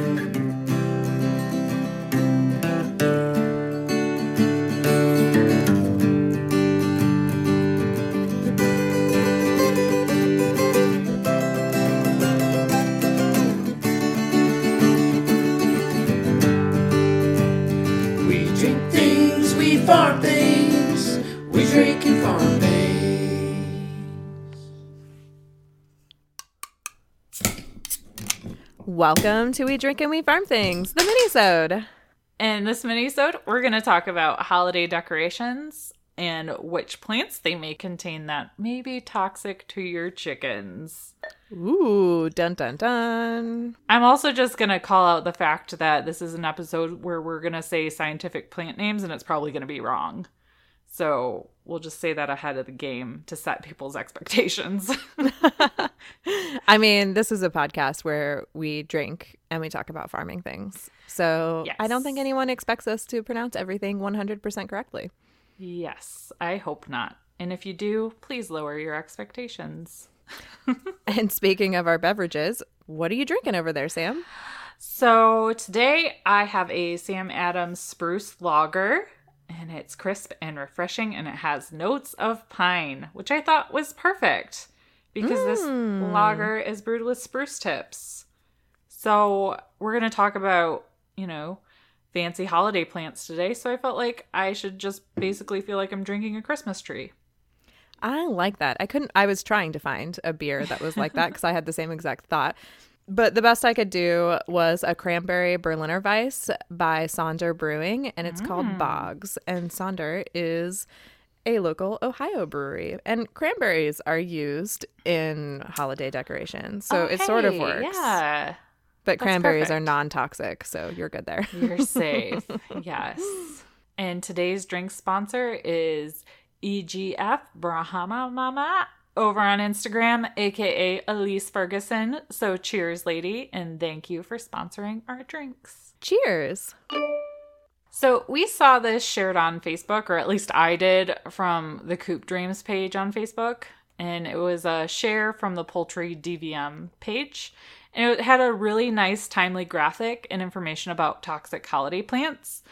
We Welcome to We Drink and We Farm Things, the mini-sode. In this mini-sode, we're going to talk about holiday decorations and which plants they may contain that may be toxic to your chickens. Ooh, dun dun dun. I'm also just going to call out the fact that this is an episode where we're going to say scientific plant names and it's probably going to be wrong. So we'll just say that ahead of the game to set people's expectations. I mean, this is a podcast where we drink and we talk about farming things. So I don't think anyone expects us to pronounce everything 100% correctly. yes, I hope not. And if you do, please lower your expectations. And speaking of our beverages, what are you drinking over there, Sam? So today I have a Sam Adams Spruce Lager, and it's crisp and refreshing, and it has notes of pine, which I thought was perfect because this hmm. lager is brewed with spruce tips. So we're going to talk about, you know, fancy holiday plants today. So I felt like I should just basically feel like I'm drinking a Christmas tree. I like that. I couldn't, I was trying to find a beer that was like that because I had the same exact thought. But the best I could do was a cranberry Berliner Weiss by Sonder Brewing, and it's called mm. Boggs. And Sonder is a local Ohio brewery, and cranberries are used in holiday decorations. So oh, it sort of works. Yeah. But cranberries are non toxic, so you're good there. You're safe. yes. And today's drink sponsor is EGF Brahma Mama over on Instagram, aka Elise Ferguson. So cheers, lady, and thank you for sponsoring our drinks. Cheers. So we saw this shared on Facebook, or at least I did, from the Coop Dreams page on Facebook. And it was a share from the Poultry DVM page. And it had a really nice, timely graphic and information about toxic holiday plants.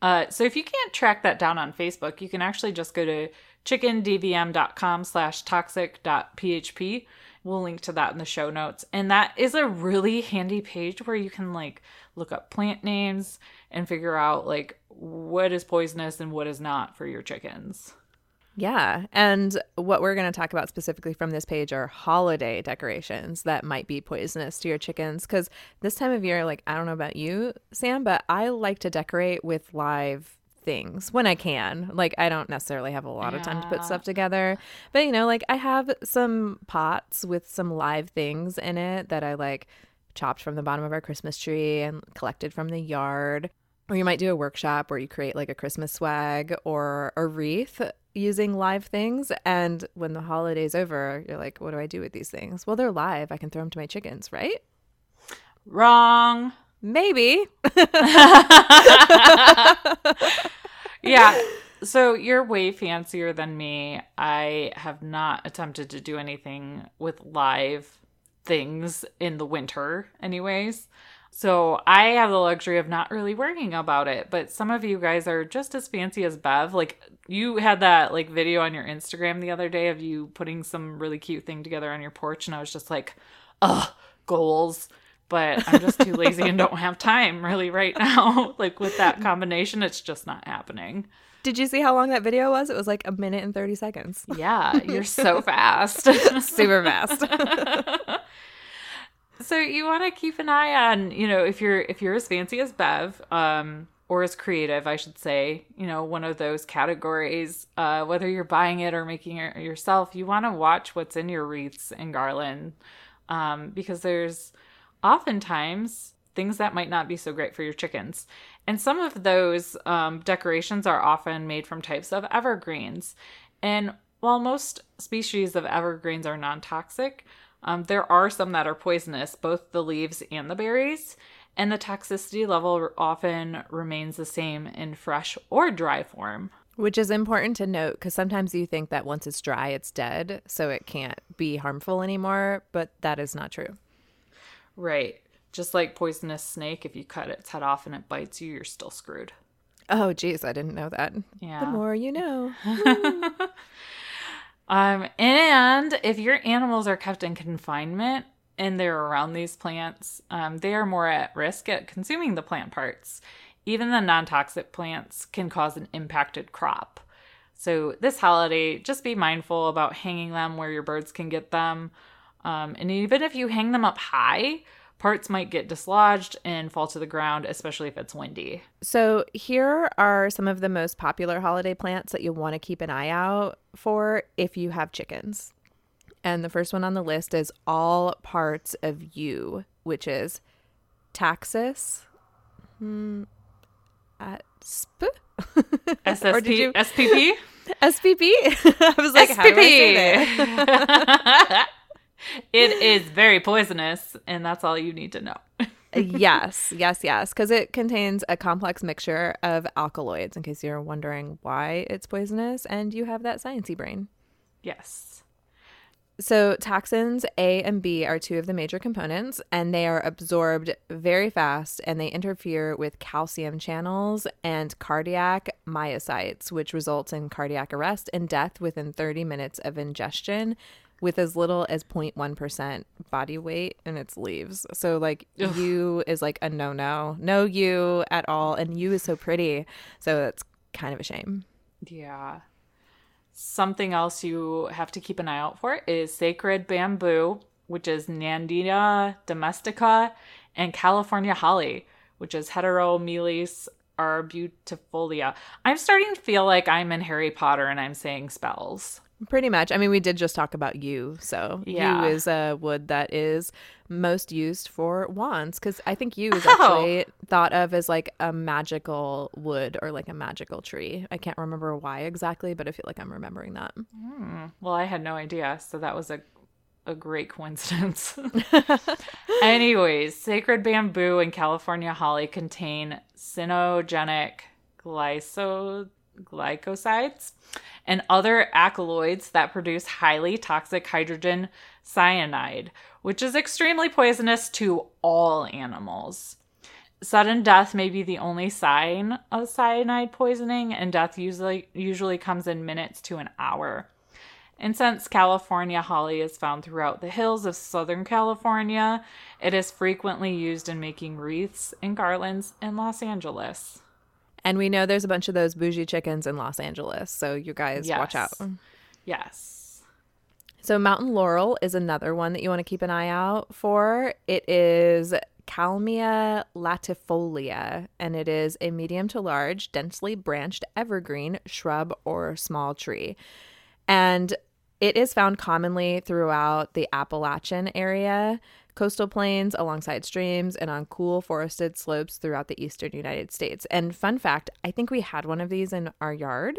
Uh, so if you can't track that down on Facebook, you can actually just go to chickendvm.com slash toxic.php. We'll link to that in the show notes. And that is a really handy page where you can like look up plant names and figure out like what is poisonous and what is not for your chickens. Yeah. And what we're going to talk about specifically from this page are holiday decorations that might be poisonous to your chickens. Because this time of year, like, I don't know about you, Sam, but I like to decorate with live things when I can. Like, I don't necessarily have a lot of time to put stuff together. But, you know, like, I have some pots with some live things in it that I like chopped from the bottom of our Christmas tree and collected from the yard. Or you might do a workshop where you create like a Christmas swag or a wreath using live things. And when the holiday's over, you're like, what do I do with these things? Well, they're live. I can throw them to my chickens, right? Wrong. Maybe. yeah. So you're way fancier than me. I have not attempted to do anything with live things in the winter, anyways. So I have the luxury of not really worrying about it. But some of you guys are just as fancy as Bev. Like you had that like video on your Instagram the other day of you putting some really cute thing together on your porch, and I was just like, ugh, goals. But I'm just too lazy and don't have time really right now. like with that combination, it's just not happening. Did you see how long that video was? It was like a minute and 30 seconds. Yeah, you're so fast. Super fast. so you want to keep an eye on, you know, if you're if you're as fancy as Bev, um, or as creative, I should say, you know, one of those categories, uh, whether you're buying it or making it yourself, you want to watch what's in your wreaths and garland, um, because there's oftentimes things that might not be so great for your chickens. And some of those um, decorations are often made from types of evergreens. And while most species of evergreens are non toxic, um, there are some that are poisonous, both the leaves and the berries. And the toxicity level often remains the same in fresh or dry form. Which is important to note because sometimes you think that once it's dry, it's dead, so it can't be harmful anymore, but that is not true. Right. Just like poisonous snake, if you cut its head off and it bites you, you're still screwed. Oh, geez, I didn't know that. Yeah. The more you know. Um, and if your animals are kept in confinement and they're around these plants, um, they are more at risk at consuming the plant parts. Even the non toxic plants can cause an impacted crop. So, this holiday, just be mindful about hanging them where your birds can get them. Um, and even if you hang them up high, parts might get dislodged and fall to the ground, especially if it's windy. So, here are some of the most popular holiday plants that you want to keep an eye out for if yew have chickens. And the first one on the list is all parts of you, which is Taxus, hmm, asp, SSP, Or did you- SPP? SPP. I was like, how do I say that? It is very poisonous, and that's all you need to know. yes, yes, yes, because it contains a complex mixture of alkaloids. In case you're wondering why it's poisonous, and you have that sciencey brain. yes. So, taxines A and B are two of the major components, and they are absorbed very fast and they interfere with calcium channels and cardiac myocytes, which results in cardiac arrest and death within 30 minutes of ingestion with as little as 0.1% body weight in its leaves. So, like, Ugh. yew is like a no no, no yew at all. And yew is so pretty. So, that's kind of a shame. Yeah. Something else you have to keep an eye out for is sacred bamboo, which is Nandina domestica, and California holly, which is Heteromeles arbutifolia. I'm starting to feel like I'm in Harry Potter and I'm saying spells. Pretty much. I mean, we did just talk about yew. So Yeah. yew is a wood that is most used for wands because I think yew is Oh. Thought of as like a magical wood or like a magical tree. I can't remember why exactly, but I feel like I'm remembering that. Hmm. Well, I had no idea, so that was a a great coincidence. Anyways, sacred bamboo and California holly contain cyanogenic glyso glycosides and other alkaloids that produce highly toxic hydrogen cyanide, which is extremely poisonous to all animals. Sudden death may be the only sign of cyanide poisoning, and death usually usually comes in minutes to an hour. And since California holly is found throughout the hills of Southern California, it is frequently used in making wreaths and garlands in Los Angeles. And we know there's a bunch of those bougie chickens in Los Angeles. So you guys watch out. Yes. Yes. So mountain laurel is another one that you want to keep an eye out for. It is Kalmia latifolia, and it is a medium to large, densely branched evergreen shrub or small tree. And it is found commonly throughout the Appalachian area, coastal plains, alongside streams, and on cool forested slopes throughout the eastern United States. And fun fact, I think we had one of these in our yard.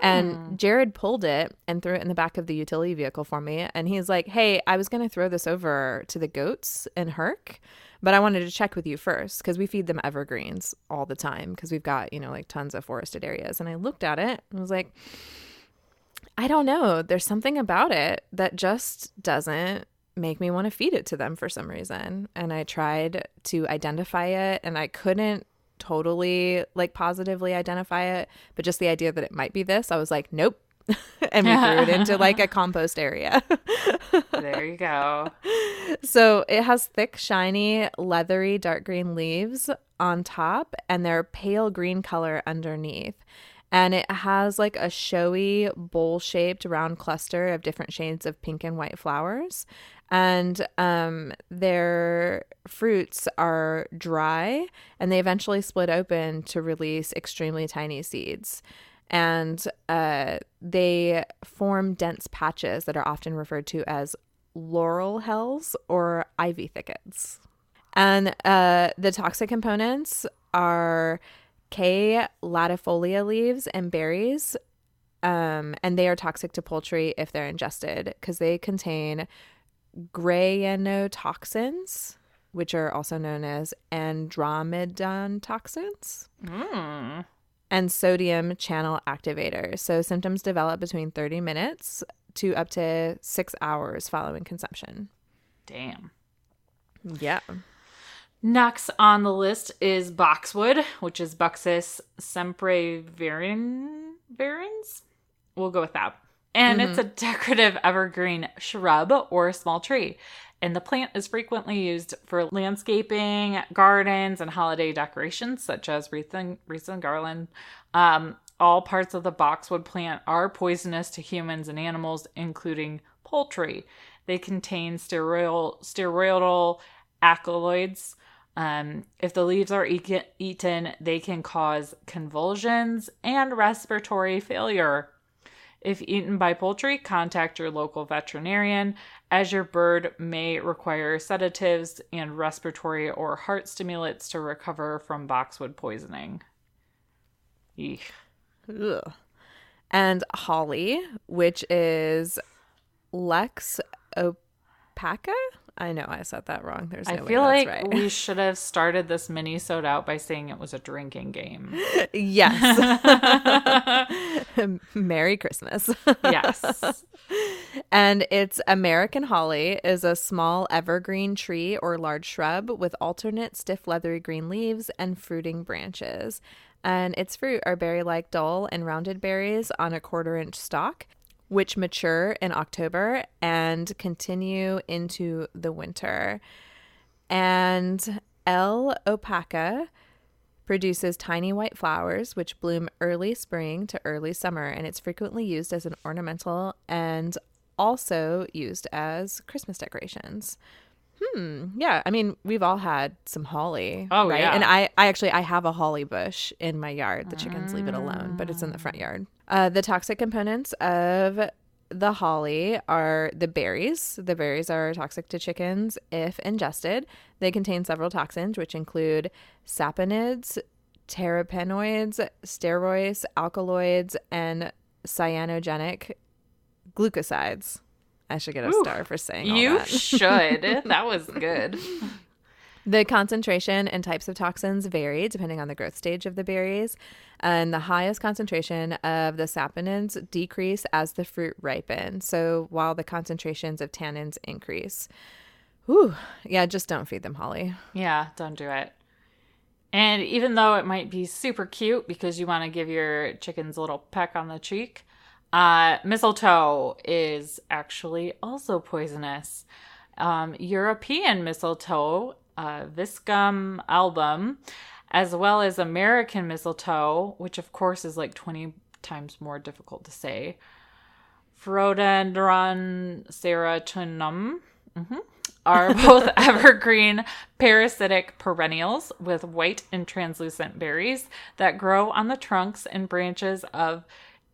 And mm. Jared pulled it and threw it in the back of the utility vehicle for me. And he's like, Hey, I was going to throw this over to the goats in Herc, but I wanted to check with you first because we feed them evergreens all the time because we've got, you know, like tons of forested areas. And I looked at it and was like, I don't know. There's something about it that just doesn't make me want to feed it to them for some reason. And I tried to identify it and I couldn't totally like positively identify it, but just the idea that it might be this, I was like, nope. and we threw it into like a compost area. There you go. So it has thick, shiny, leathery, dark green leaves on top, and they're pale green color underneath. And it has like a showy, bowl shaped round cluster of different shades of pink and white flowers. And um, their fruits are dry and they eventually split open to release extremely tiny seeds. And uh, they form dense patches that are often referred to as laurel hells or ivy thickets. And uh, the toxic components are K. latifolia leaves and berries. Um, and they are toxic to poultry if they're ingested because they contain grayanotoxins, which are also known as andromedotoxins Mm. And sodium channel activators. So symptoms develop between 30 minutes to up to six hours following consumption. Damn. Yeah. Next on the list is boxwood, which is Buxus sempervirens. We'll go with that. And it's mm-hmm. a decorative evergreen shrub or small tree. And the plant is frequently used for landscaping, gardens, and holiday decorations, such as wreath and, wreaths and garland. Um, all parts of the boxwood plant are poisonous to humans and animals, including poultry. They contain steroidal, steroidal alkaloids. Um, if the leaves are eat- eaten, they can cause convulsions and respiratory failure. If eaten by poultry, contact your local veterinarian, as your bird may require sedatives and respiratory or heart stimulants to recover from boxwood poisoning. Eek. Ugh. And holly, which is Lex opaca. I know I said that wrong. There's no I feel like right. we should have started this mini sode out by saying it was a drinking game. yes. Merry Christmas. Yes. And its American holly is a small evergreen tree or large shrub with alternate stiff leathery green leaves and fruiting branches. And its fruit are berry like dull and rounded berries on a quarter inch stalk, which mature in October and continue into the winter. And L. opaca produces tiny white flowers which bloom early spring to early summer and it's frequently used as an ornamental and also used as christmas decorations hmm yeah i mean we've all had some holly Oh, right yeah. and i i actually i have a holly bush in my yard the chickens leave it alone but it's in the front yard uh, the toxic components of the holly are the berries. The berries are toxic to chickens if ingested. They contain several toxins, which include saponids, terpenoids, steroids, alkaloids, and cyanogenic glucosides. I should get a Ooh, star for saying You that. should. That was good. The concentration and types of toxins vary depending on the growth stage of the berries, and the highest concentration of the saponins decrease as the fruit ripens. So while the concentrations of tannins increase. Whew. Yeah, just don't feed them holly. Yeah, don't do it. And even though it might be super cute because you want to give your chickens a little peck on the cheek, uh, mistletoe is actually also poisonous. Um, European mistletoe, uh, Viscum album, as well as American mistletoe, which of course is like 20 times more difficult to say, Phoradendron serotinum, are both evergreen parasitic perennials with white and translucent berries that grow on the trunks and branches of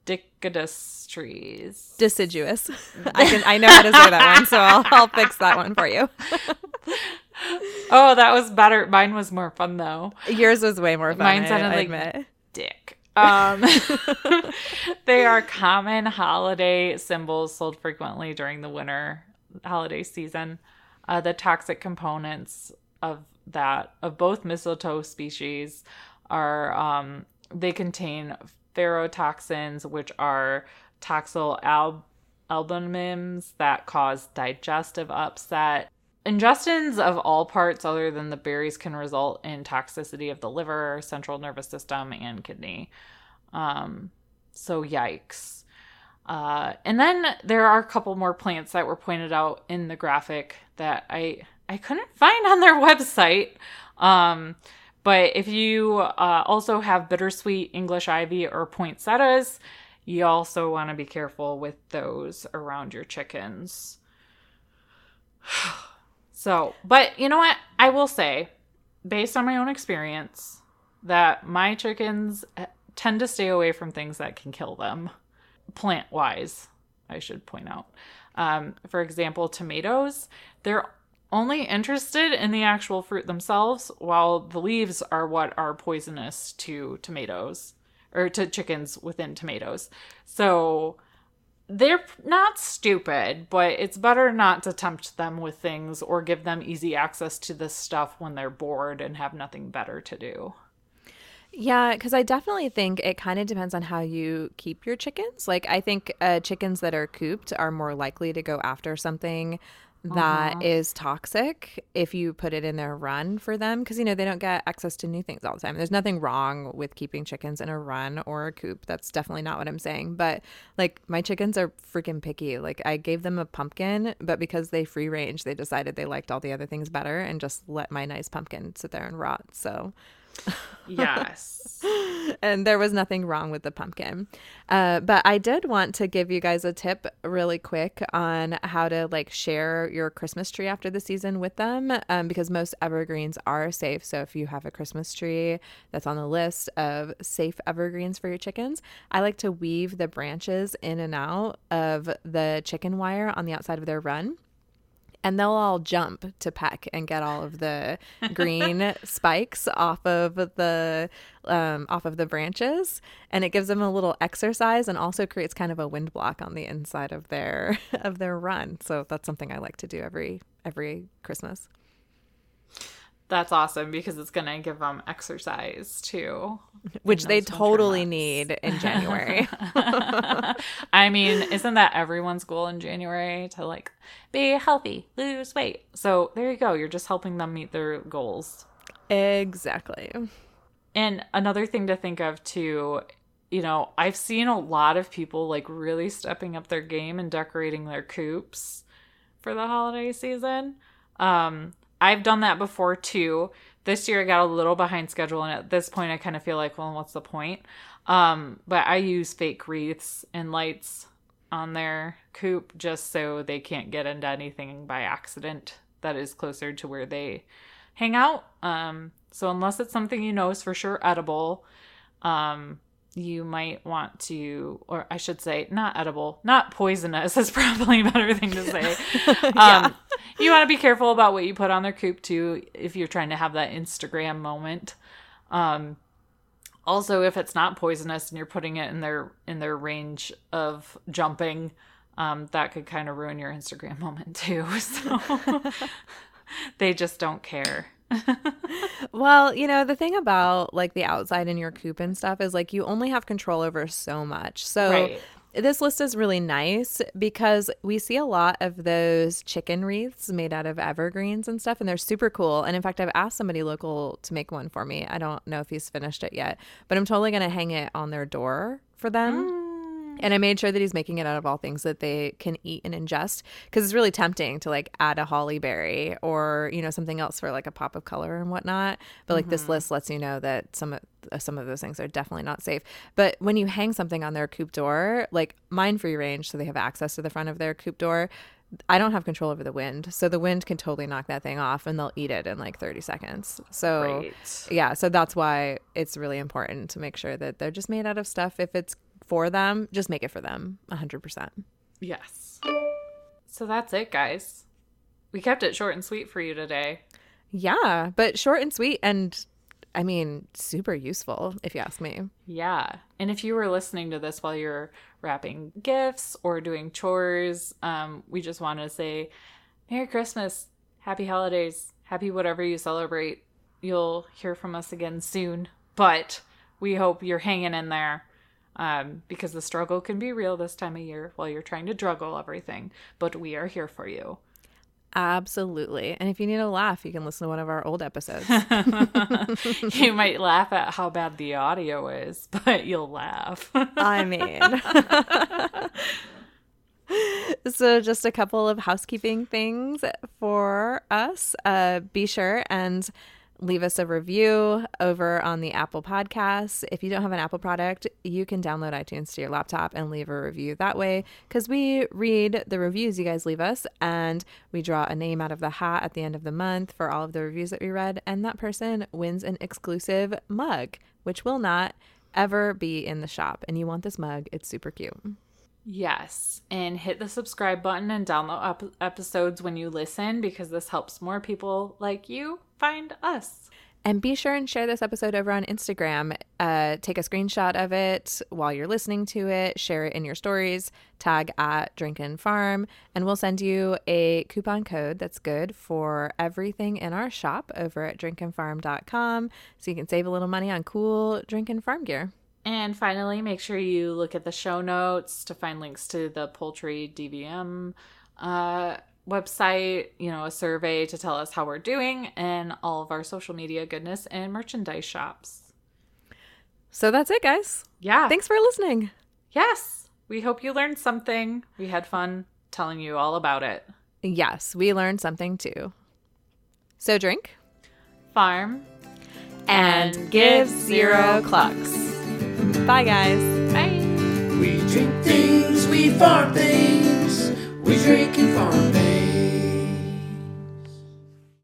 Dicadus trees. Deciduous. I can I know how to say that one, so I'll I'll fix that one for you. Oh, that was better. Mine was more fun though. Yours was way more fun. Mine I- sounded I like- admit. Dick. Um, they are common holiday symbols sold frequently during the winter holiday season. Uh, the toxic components of that of both mistletoe species are um, they contain phoratoxins, which are toxyl al- that cause digestive upset. Ingestions of all parts other than the berries can result in toxicity of the liver, central nervous system, and kidney. Um, so yikes. Uh, and then there are a couple more plants that were pointed out in the graphic that I I couldn't find on their website. Um, but if you uh, also have bittersweet English ivy or poinsettias, you also want to be careful with those around your chickens. So, but you know what? I will say, based on my own experience, that my chickens eh, tend to stay away from things that can kill them, plant wise, I should point out. Um, for example, tomatoes, they're only interested in the actual fruit themselves, while the leaves are what are poisonous to tomatoes or to chickens within tomatoes. So they're not stupid, but it's better not to tempt them with things or give them easy access to this stuff when they're bored and have nothing better to do. Yeah, because I definitely think it kind of depends on how you keep your chickens. Like, I think uh, chickens that are cooped are more likely to go after something that uh-huh. is toxic if you put it in their run for them because you know they don't get access to new things all the time. There's nothing wrong with keeping chickens in a run or a coop. That's definitely not what I'm saying. But like my chickens are freaking picky. Like I gave them a pumpkin, but because they free range, they decided they liked all the other things better and just let my nice pumpkin sit there and rot. So Yes. and there was nothing wrong with the pumpkin. Uh, but I did want to give you guys a tip really quick on how to like share your Christmas tree after the season with them um, because most evergreens are safe. So if you have a Christmas tree that's on the list of safe evergreens for your chickens, I like to weave the branches in and out of the chicken wire on the outside of their run and they'll all jump to peck and get all of the green spikes off of the um, off of the branches. And it gives them a little exercise and also creates kind of a wind block on the inside of their of their run. So that's something i like to do every every christmas That's awesome because it's going to give them exercise too. which they totally need in january I mean, isn't that everyone's goal in January to like be healthy, lose weight? So there you go. You're just helping them meet their goals. exactly And another thing to think of too, you know, I've seen a lot of people like really stepping up their game and decorating their coops for the holiday season. Um, I've done that before too. This year I got a little behind schedule, and at this point I kind of feel like, well, what's the point? Um, but I use fake wreaths and lights on their coop just so they can't get into anything by accident that is closer to where they hang out. Um, so unless it's something you know is for sure edible, um, you might want to, or I should say, not edible, not poisonous is probably a better thing to say. um, you want to be careful about what you put on their coop too if you're trying to have that Instagram moment. Um, also, if it's not poisonous and you're putting it in their in their range of jumping, um, that could kind of ruin your Instagram moment too. So they just don't care. Well, you know, the thing about like the outside in your coop and stuff is like you only have control over so much. So Right. This list is really nice because we see a lot of those chicken wreaths made out of evergreens and stuff, and they're super cool. And in fact, I've asked somebody local to make one for me. I don't know if he's finished it yet, but I'm totally going to hang it on their door for them. Mm. And I made sure that he's making it out of all things that they can eat and ingest because it's really tempting to like add a holly berry or you know something else for like a pop of color and whatnot. But like this list lets you know that some of uh, some of those things are definitely not safe. But when you hang something on their coop door, like mine free range, so they have access to the front of their coop door. I don't have control over the wind, so the wind can totally knock that thing off, and they'll eat it in like 30 seconds. So Right. yeah, so that's why it's really important to make sure that they're just made out of stuff. If it's for them, just make it for them, 100%. Yes. So that's it, guys. We kept it short and sweet for you today. Yeah, but short and sweet, and I mean, super useful, if you ask me. Yeah. And if you were listening to this while you're wrapping gifts or doing chores, um, we just wanted to say Merry Christmas, Happy Holidays, Happy whatever you celebrate. You'll hear from us again soon, but we hope you're hanging in there um, because the struggle can be real this time of year while you're trying to juggle everything. But we are here for you. Absolutely. And if you need a laugh, you can listen to one of our old episodes. you might laugh at how bad the audio is, but you'll laugh. I mean, so just a couple of housekeeping things for us. Uh, be sure and leave us a review over on the Apple Podcasts. If you don't have an Apple product, you can download iTunes to your laptop and leave a review that way because we read the reviews you guys leave us and we draw a name out of the hat at the end of the month for all of the reviews that we read, and that person wins an exclusive mug, which will not ever be in the shop. And you want this mug, it's super cute. Yes, and hit the subscribe button and download ep- episodes when you listen because this helps more people like you find us. And be sure and share this episode over on Instagram. Uh, take a screenshot of it while you're listening to it, share it in your stories, tag at Drinkin' Farm, and we'll send you a coupon code that's good for everything in our shop over at drinkinfarm.com so you can save a little money on cool drinking farm gear. And finally, make sure you look at the show notes to find links to the poultry DVM uh, website, you know, a survey to tell us how we're doing, and all of our social media goodness and merchandise shops. So that's it, guys. Yeah. Thanks for listening. Yes. We hope you learned something. We had fun telling you all about it. Yes, we learned something too. So drink Farm. and give zero clucks. Bye, guys. Bye. We drink things, we farm things, we drink and farm things.